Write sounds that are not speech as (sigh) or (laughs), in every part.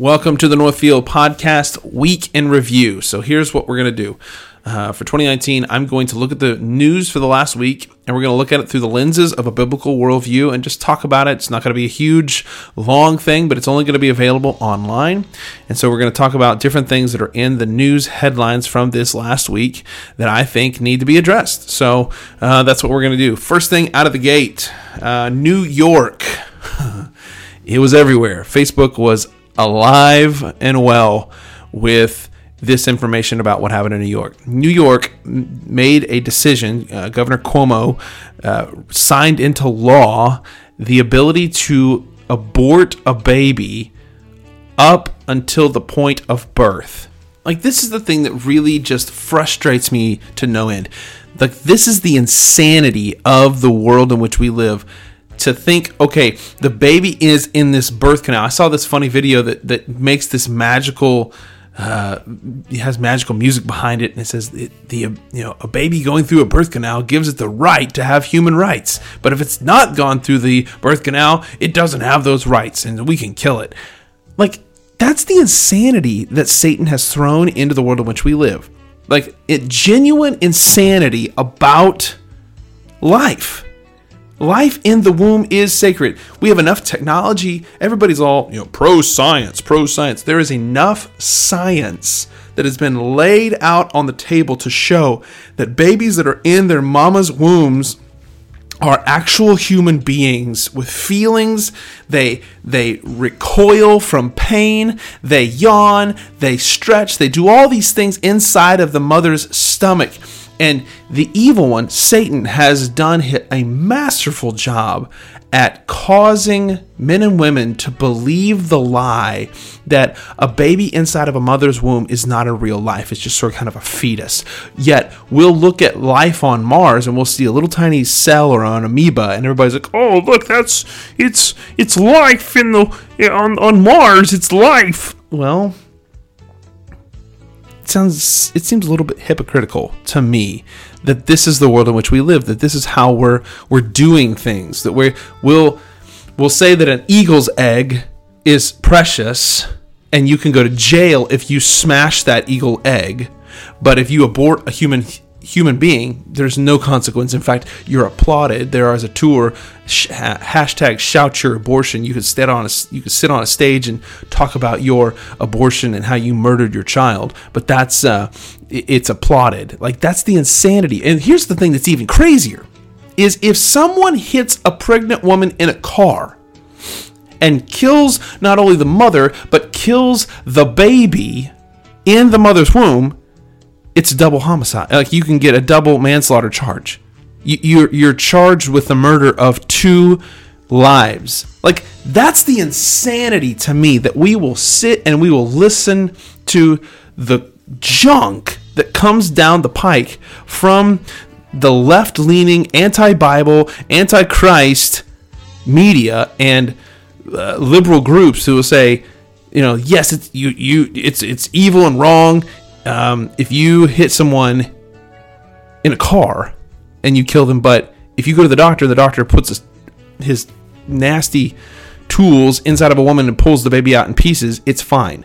Welcome to the Northfield Podcast Week in Review. So here's what we're going to do. Uh, for 2019, I'm going to look at the news for the last week and we're going to look at it through the lenses of a biblical worldview and just talk about it. It's not going to be a huge, long thing, but it's only going to be available online. And so we're going to talk about different things that are in the news headlines from this last week that I think need to be addressed. So uh, that's what we're going to do. First thing out of the gate uh, New York. (laughs) it was everywhere. Facebook was alive and well with this information about what happened in New York. New York made a decision, uh, Governor Cuomo uh, signed into law the ability to abort a baby up until the point of birth. Like, this is the thing that really just frustrates me to no end. Like, this is the insanity of the world in which we live to think, okay, the baby is in this birth canal. I saw this funny video that that makes this magical. Uh, it has magical music behind it, and it says the, the you know a baby going through a birth canal gives it the right to have human rights. But if it's not gone through the birth canal, it doesn't have those rights, and we can kill it. Like that's the insanity that Satan has thrown into the world in which we live. Like it genuine insanity about life. Life in the womb is sacred. We have enough technology. Everybody's all, you know, pro science, pro science. There is enough science that has been laid out on the table to show that babies that are in their mama's wombs are actual human beings with feelings they they recoil from pain they yawn they stretch they do all these things inside of the mother's stomach and the evil one, Satan, has done a masterful job at causing men and women to believe the lie that a baby inside of a mother's womb is not a real life. It's just sort of kind of a fetus. Yet we'll look at life on Mars and we'll see a little tiny cell or an amoeba, and everybody's like, "Oh, look, that's it's it's life in the on on Mars. It's life." Well, sounds it seems a little bit hypocritical to me that this is the world in which we live that this is how we're we're doing things that we will we'll say that an eagle's egg is precious and you can go to jail if you smash that eagle egg but if you abort a human human being, there's no consequence. In fact, you're applauded. There is a tour sh- hashtag shout your abortion. You could sit on a you could sit on a stage and talk about your abortion and how you murdered your child. But that's uh, it's applauded. Like that's the insanity. And here's the thing that's even crazier: is if someone hits a pregnant woman in a car and kills not only the mother but kills the baby in the mother's womb it's a double homicide. Like you can get a double manslaughter charge. You, you're you're charged with the murder of two lives. Like that's the insanity to me that we will sit and we will listen to the junk that comes down the pike from the left-leaning anti-Bible, anti-Christ media and uh, liberal groups who will say, you know, yes, it's you you it's it's evil and wrong um, if you hit someone in a car and you kill them, but if you go to the doctor, the doctor puts his nasty tools inside of a woman and pulls the baby out in pieces, it's fine.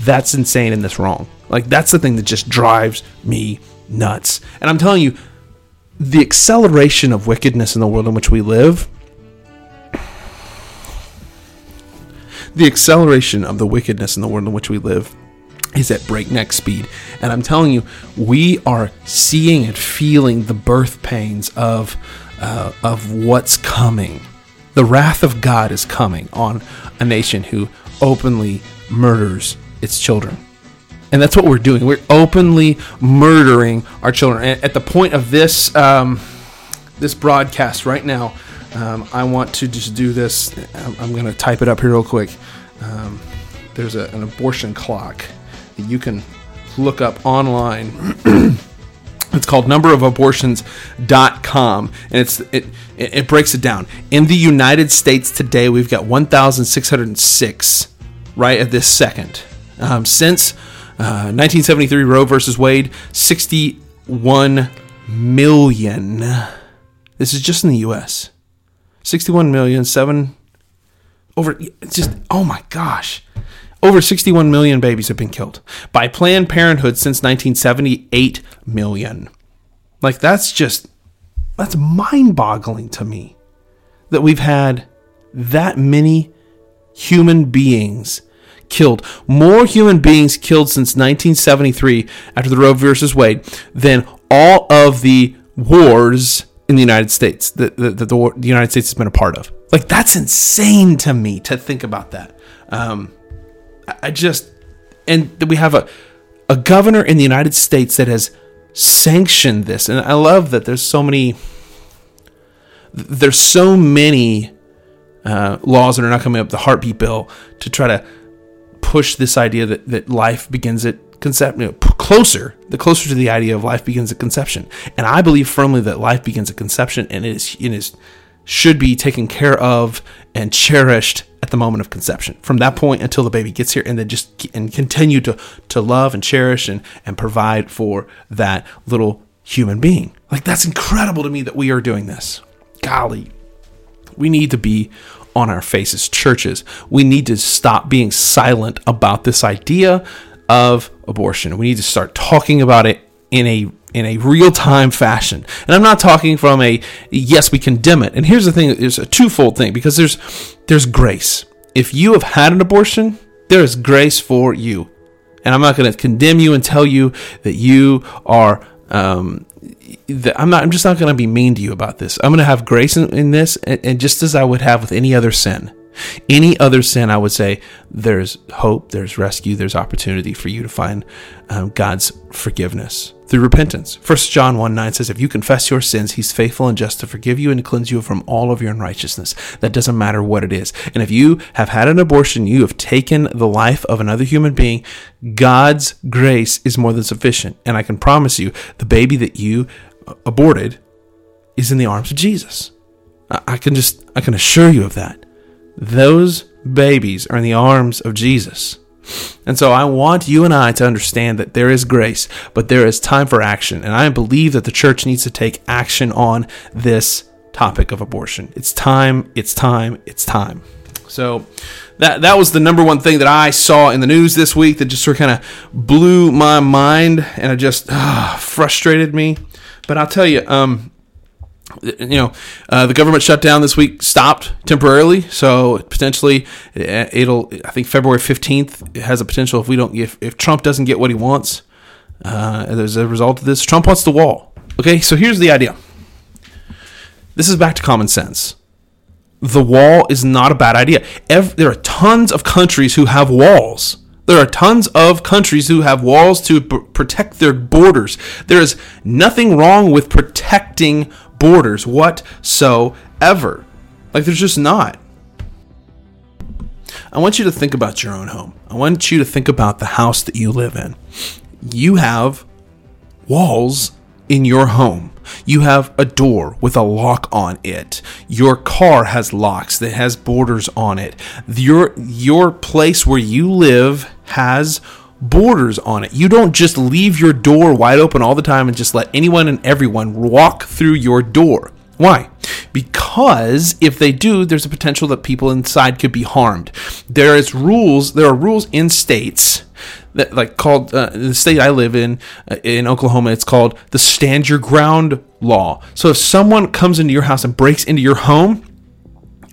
That's insane and that's wrong. Like, that's the thing that just drives me nuts. And I'm telling you, the acceleration of wickedness in the world in which we live, the acceleration of the wickedness in the world in which we live is at breakneck speed. And I'm telling you, we are seeing and feeling the birth pains of, uh, of what's coming. The wrath of God is coming on a nation who openly murders its children. And that's what we're doing. We're openly murdering our children. And at the point of this, um, this broadcast right now, um, I want to just do this. I'm, I'm going to type it up here real quick. Um, there's a, an abortion clock that you can look up online. (clears throat) it's called numberofabortions.com and it's it it breaks it down. In the United States today, we've got 1,606 right at this second. Um, since uh, 1973 Roe versus Wade, 61 million. This is just in the U.S. 61 million, seven over. Just oh my gosh, Over 61 million babies have been killed. By Planned Parenthood since 1978 million. Like that's just that's mind-boggling to me that we've had that many human beings killed. More human beings killed since 1973 after the Roe versus Wade than all of the wars in the United States that the, the, United States has been a part of. Like, that's insane to me to think about that. Um, I just, and we have a, a governor in the United States that has sanctioned this. And I love that there's so many, there's so many uh, laws that are not coming up, the heartbeat bill, to try to push this idea that, that life begins at conception, you know, closer, the closer to the idea of life begins at conception. And I believe firmly that life begins at conception and it is, it is should be taken care of and cherished at the moment of conception. From that point until the baby gets here and then just and continue to to love and cherish and and provide for that little human being. Like that's incredible to me that we are doing this. Golly. We need to be on our faces, churches. We need to stop being silent about this idea of abortion. We need to start talking about it in a in a real time fashion. And I'm not talking from a yes, we condemn it. And here's the thing: there's a twofold thing because there's there's grace. If you have had an abortion, there is grace for you. And I'm not going to condemn you and tell you that you are. Um, that I'm not. I'm just not going to be mean to you about this. I'm going to have grace in, in this, and, and just as I would have with any other sin. Any other sin, I would say there's hope, there's rescue, there's opportunity for you to find um, God's forgiveness through repentance. First John 1 9 says, If you confess your sins, he's faithful and just to forgive you and to cleanse you from all of your unrighteousness. That doesn't matter what it is. And if you have had an abortion, you have taken the life of another human being, God's grace is more than sufficient. And I can promise you, the baby that you uh, aborted is in the arms of Jesus. I can just, I can assure you of that. Those babies are in the arms of Jesus. And so I want you and I to understand that there is grace, but there is time for action. And I believe that the church needs to take action on this topic of abortion. It's time, it's time, it's time. So that that was the number one thing that I saw in the news this week that just sort of kind of blew my mind and it just uh, frustrated me. But I'll tell you, um, you know, uh, the government shutdown this week stopped temporarily, so potentially uh, it'll. I think February fifteenth has a potential if we don't if, if Trump doesn't get what he wants uh, as a result of this. Trump wants the wall. Okay, so here's the idea. This is back to common sense. The wall is not a bad idea. Every, there are tons of countries who have walls. There are tons of countries who have walls to protect their borders. There is nothing wrong with protecting borders whatsoever. Like, there's just not. I want you to think about your own home. I want you to think about the house that you live in. You have walls in your home. You have a door with a lock on it. Your car has locks that has borders on it. Your your place where you live has borders on it. You don't just leave your door wide open all the time and just let anyone and everyone walk through your door. Why? Because if they do, there's a potential that people inside could be harmed. There is rules. There are rules in states that like called uh, the state I live in uh, in Oklahoma. It's called the Stand Your Ground law. So if someone comes into your house and breaks into your home,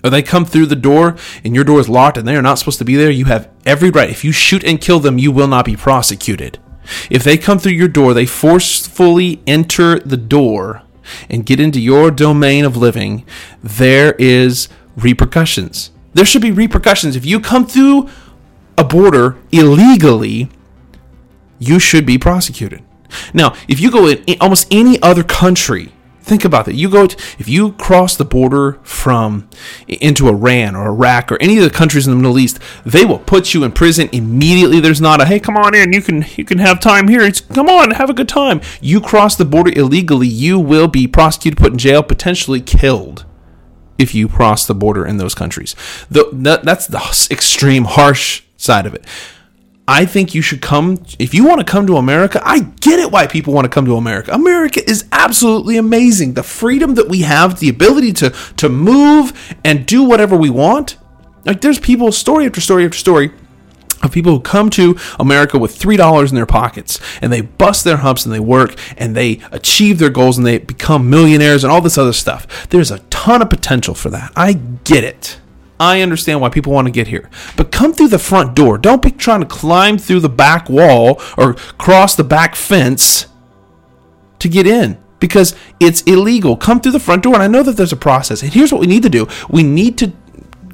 or they come through the door and your door is locked and they are not supposed to be there, you have every right. If you shoot and kill them, you will not be prosecuted. If they come through your door, they forcefully enter the door and get into your domain of living, there is repercussions. There should be repercussions. If you come through a border illegally, you should be prosecuted. Now, if you go in almost any other country Think about that. You go to, if you cross the border from into Iran or Iraq or any of the countries in the Middle East, they will put you in prison immediately. There's not a hey, come on in. You can you can have time here. It's come on, have a good time. You cross the border illegally, you will be prosecuted, put in jail, potentially killed if you cross the border in those countries. The, that, that's the extreme harsh side of it. I think you should come. If you want to come to America, I get it why people want to come to America. America is absolutely amazing. The freedom that we have, the ability to, to move and do whatever we want. Like, there's people, story after story after story, of people who come to America with $3 in their pockets and they bust their humps and they work and they achieve their goals and they become millionaires and all this other stuff. There's a ton of potential for that. I get it. I understand why people want to get here. But come through the front door. Don't be trying to climb through the back wall or cross the back fence to get in because it's illegal. Come through the front door. And I know that there's a process. And here's what we need to do we need to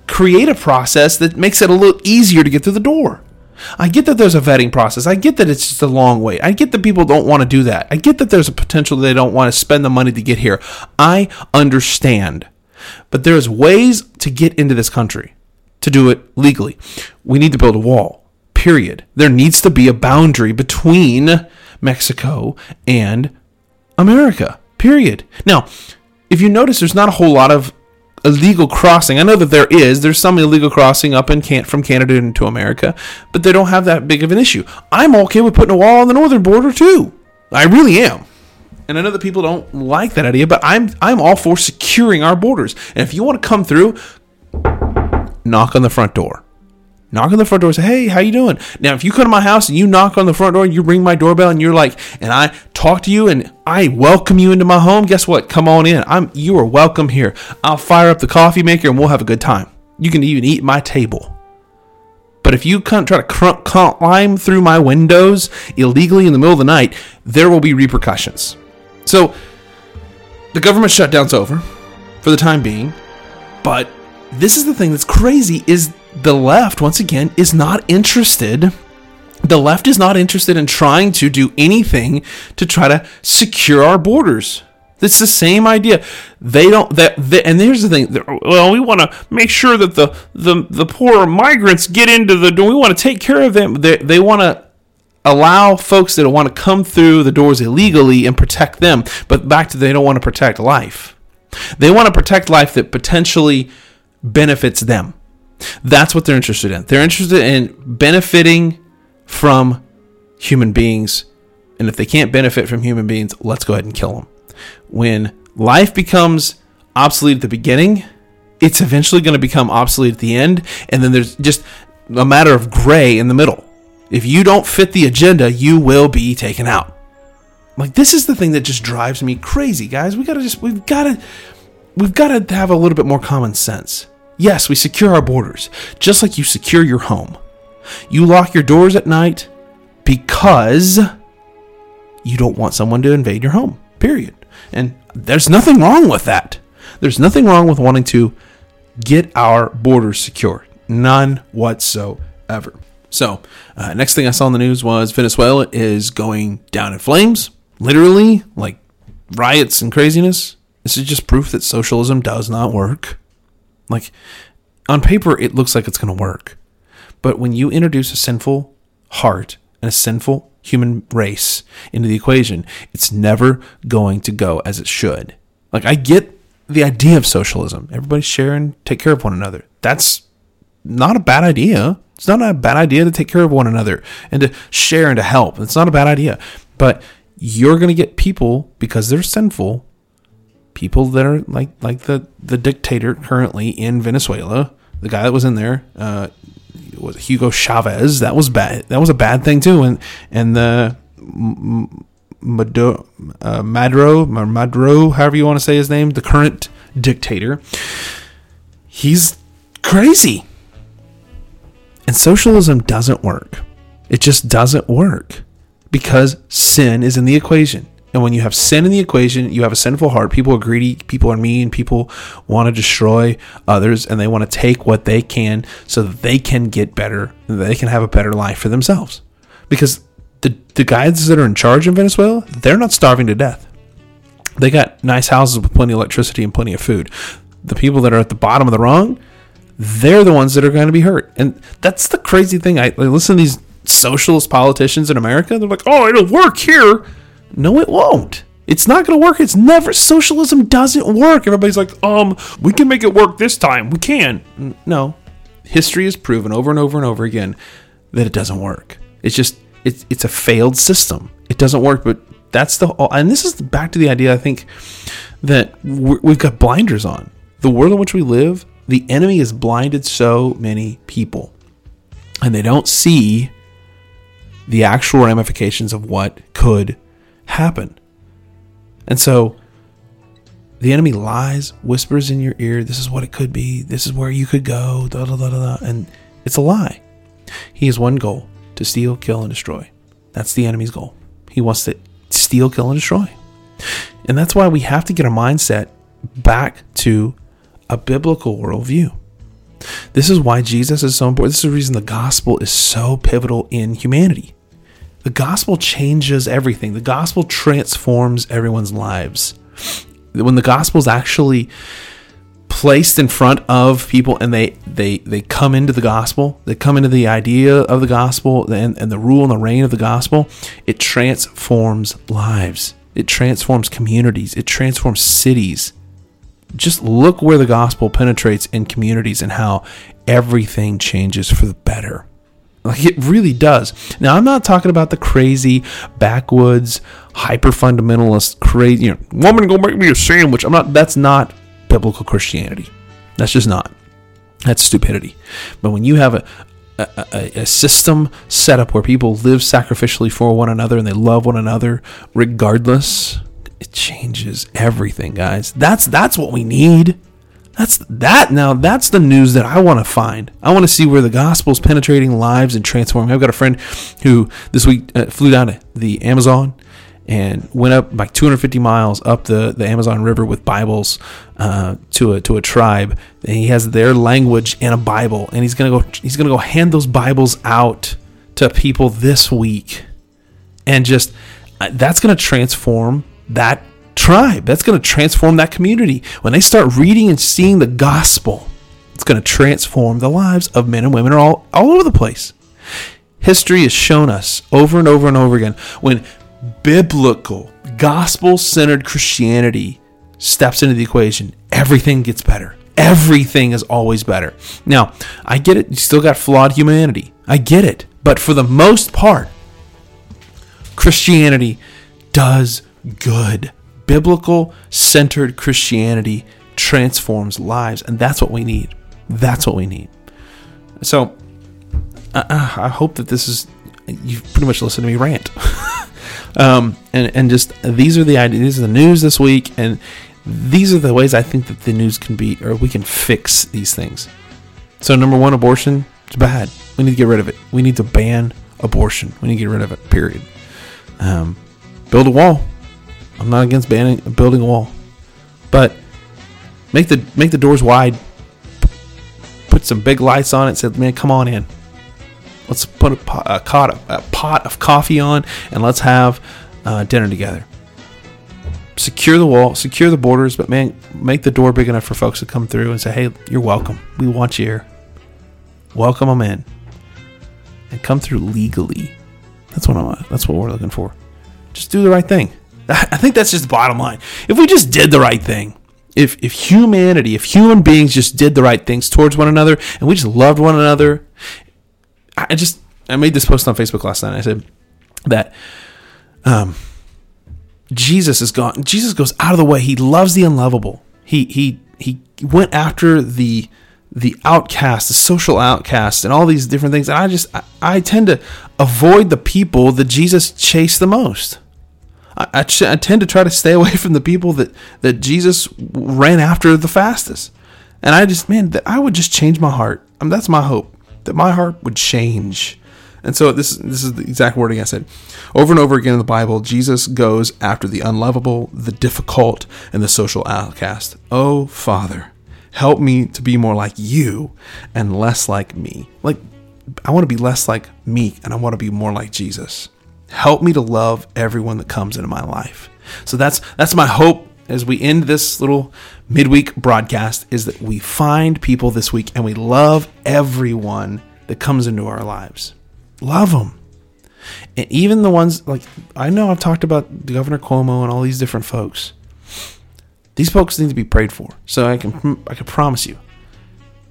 create a process that makes it a little easier to get through the door. I get that there's a vetting process. I get that it's just a long wait. I get that people don't want to do that. I get that there's a potential they don't want to spend the money to get here. I understand. But there's ways to get into this country to do it legally. We need to build a wall. Period. There needs to be a boundary between Mexico and America. Period. Now, if you notice, there's not a whole lot of illegal crossing. I know that there is. There's some illegal crossing up in can- from Canada into America, but they don't have that big of an issue. I'm okay with putting a wall on the northern border too. I really am. And I know that people don't like that idea, but I'm I'm all for securing our borders. And if you want to come through, knock on the front door. Knock on the front door and say, "Hey, how you doing?" Now, if you come to my house and you knock on the front door and you ring my doorbell and you're like, and I talk to you and I welcome you into my home, guess what? Come on in. I'm you are welcome here. I'll fire up the coffee maker and we'll have a good time. You can even eat my table. But if you come try to climb through my windows illegally in the middle of the night, there will be repercussions. So, the government shutdown's over for the time being, but this is the thing that's crazy is the left once again is not interested. The left is not interested in trying to do anything to try to secure our borders. It's the same idea. They don't that they, and here's the thing well we want to make sure that the the the poor migrants get into the door we want to take care of them. They, they want to allow folks that want to come through the doors illegally and protect them but back to they don't want to protect life they want to protect life that potentially benefits them that's what they're interested in. They're interested in benefiting from human beings. And if they can't benefit from human beings, let's go ahead and kill them. When life becomes obsolete at the beginning, it's eventually going to become obsolete at the end. And then there's just a matter of gray in the middle. If you don't fit the agenda, you will be taken out. Like this is the thing that just drives me crazy, guys. We gotta just we've gotta we've gotta have a little bit more common sense. Yes, we secure our borders, just like you secure your home. You lock your doors at night because you don't want someone to invade your home, period. And there's nothing wrong with that. There's nothing wrong with wanting to get our borders secure. None whatsoever. So, uh, next thing I saw in the news was Venezuela is going down in flames, literally, like riots and craziness. This is just proof that socialism does not work. Like on paper, it looks like it's going to work. But when you introduce a sinful heart and a sinful human race into the equation, it's never going to go as it should. Like, I get the idea of socialism. Everybody share and take care of one another. That's not a bad idea. It's not a bad idea to take care of one another and to share and to help. It's not a bad idea. But you're going to get people, because they're sinful, people that are like like the the dictator currently in Venezuela, the guy that was in there, uh, was Hugo Chavez. That was bad. That was a bad thing too. And and the Maduro, uh, Maduro, Maduro, however you want to say his name, the current dictator, he's crazy. And socialism doesn't work. It just doesn't work because sin is in the equation. And when you have sin in the equation, you have a sinful heart. People are greedy, people are mean, people want to destroy others, and they want to take what they can so that they can get better, they can have a better life for themselves. Because the, the guys that are in charge in Venezuela, they're not starving to death. They got nice houses with plenty of electricity and plenty of food. The people that are at the bottom of the rung, they're the ones that are going to be hurt. And that's the crazy thing. I, I listen to these socialist politicians in America. They're like, oh, it'll work here. No, it won't. It's not going to work. It's never socialism doesn't work. Everybody's like, um, we can make it work this time. We can. No, history has proven over and over and over again that it doesn't work. It's just it's it's a failed system. It doesn't work. But that's the and this is back to the idea. I think that we've got blinders on the world in which we live. The enemy has blinded so many people and they don't see the actual ramifications of what could happen. And so the enemy lies, whispers in your ear, this is what it could be, this is where you could go, da da da da, and it's a lie. He has one goal to steal, kill, and destroy. That's the enemy's goal. He wants to steal, kill, and destroy. And that's why we have to get our mindset back to a biblical worldview. This is why Jesus is so important. This is the reason the gospel is so pivotal in humanity. The gospel changes everything, the gospel transforms everyone's lives. When the gospel is actually placed in front of people and they they they come into the gospel they come into the idea of the gospel and, and the rule and the reign of the gospel it transforms lives it transforms communities it transforms cities just look where the gospel penetrates in communities and how everything changes for the better. Like it really does. Now, I'm not talking about the crazy backwoods, hyper fundamentalist, crazy, you know, woman go make me a sandwich. I'm not, that's not biblical Christianity. That's just not. That's stupidity. But when you have a, a, a, system set up where people live sacrificially for one another and they love one another regardless it changes everything, guys. That's that's what we need. That's that now. That's the news that I want to find. I want to see where the gospel's penetrating lives and transforming. I've got a friend who this week uh, flew down to the Amazon and went up like 250 miles up the, the Amazon River with Bibles uh, to a to a tribe. And he has their language and a Bible, and he's gonna go he's gonna go hand those Bibles out to people this week, and just uh, that's gonna transform that tribe. That's going to transform that community. When they start reading and seeing the gospel, it's going to transform the lives of men and women all, all over the place. History has shown us over and over and over again when biblical, gospel centered Christianity steps into the equation, everything gets better. Everything is always better. Now, I get it. You still got flawed humanity. I get it. But for the most part, Christianity does good. Biblical centered Christianity transforms lives, and that's what we need. That's what we need. So, uh, I hope that this is you've pretty much listened to me rant. (laughs) um, and and just these are the ideas, these are the news this week, and these are the ways I think that the news can be, or we can fix these things. So, number one, abortion it's bad. We need to get rid of it. We need to ban abortion. We need to get rid of it. Period. Um, build a wall. I'm not against banning building a wall, but make the make the doors wide. Put some big lights on it. Said, man, come on in. Let's put a pot, a, pot, a pot of coffee on and let's have uh, dinner together. Secure the wall, secure the borders, but man, make the door big enough for folks to come through and say, "Hey, you're welcome. We want you here. Welcome them in, and come through legally." That's what I'm. That's what we're looking for. Just do the right thing. (laughs) I think that's just the bottom line. If we just did the right thing, if if humanity, if human beings just did the right things towards one another, and we just loved one another, I just I made this post on Facebook last night. I said that um, Jesus is gone. Jesus goes out of the way. He loves the unlovable. He he he went after the the outcast, the social outcast, and all these different things. And I just I, I tend to avoid the people that Jesus chased the most. I, I, I tend to try to stay away (laughs) from the people that, that Jesus ran after the fastest. And I just, man, that I would just change my heart. I mean, that's my hope that my heart would change. And so this this is the exact wording I said. Over and over again in the Bible, Jesus goes after the unlovable, the difficult, and the social outcast. Oh, Father, help me to be more like you and less like me. Like I want to be less like me and I want to be more like Jesus. Help me to love everyone that comes into my life. So that's that's my hope as we end this little midweek broadcast is that we find people this week and we love everyone that comes into our lives. Love them. And even the ones like I know I've talked about Governor Cuomo and all these different folks. These folks need to be prayed for. So I can I can promise you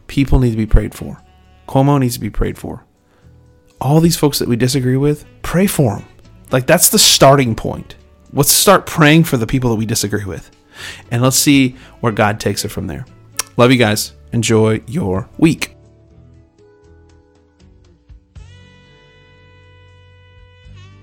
people need to be prayed for. Cuomo needs to be prayed for all these folks that we disagree with, pray for them. Like that's the starting point. Let's start praying for the people that we disagree with. And let's see where God takes it from there. Love you guys. Enjoy your week.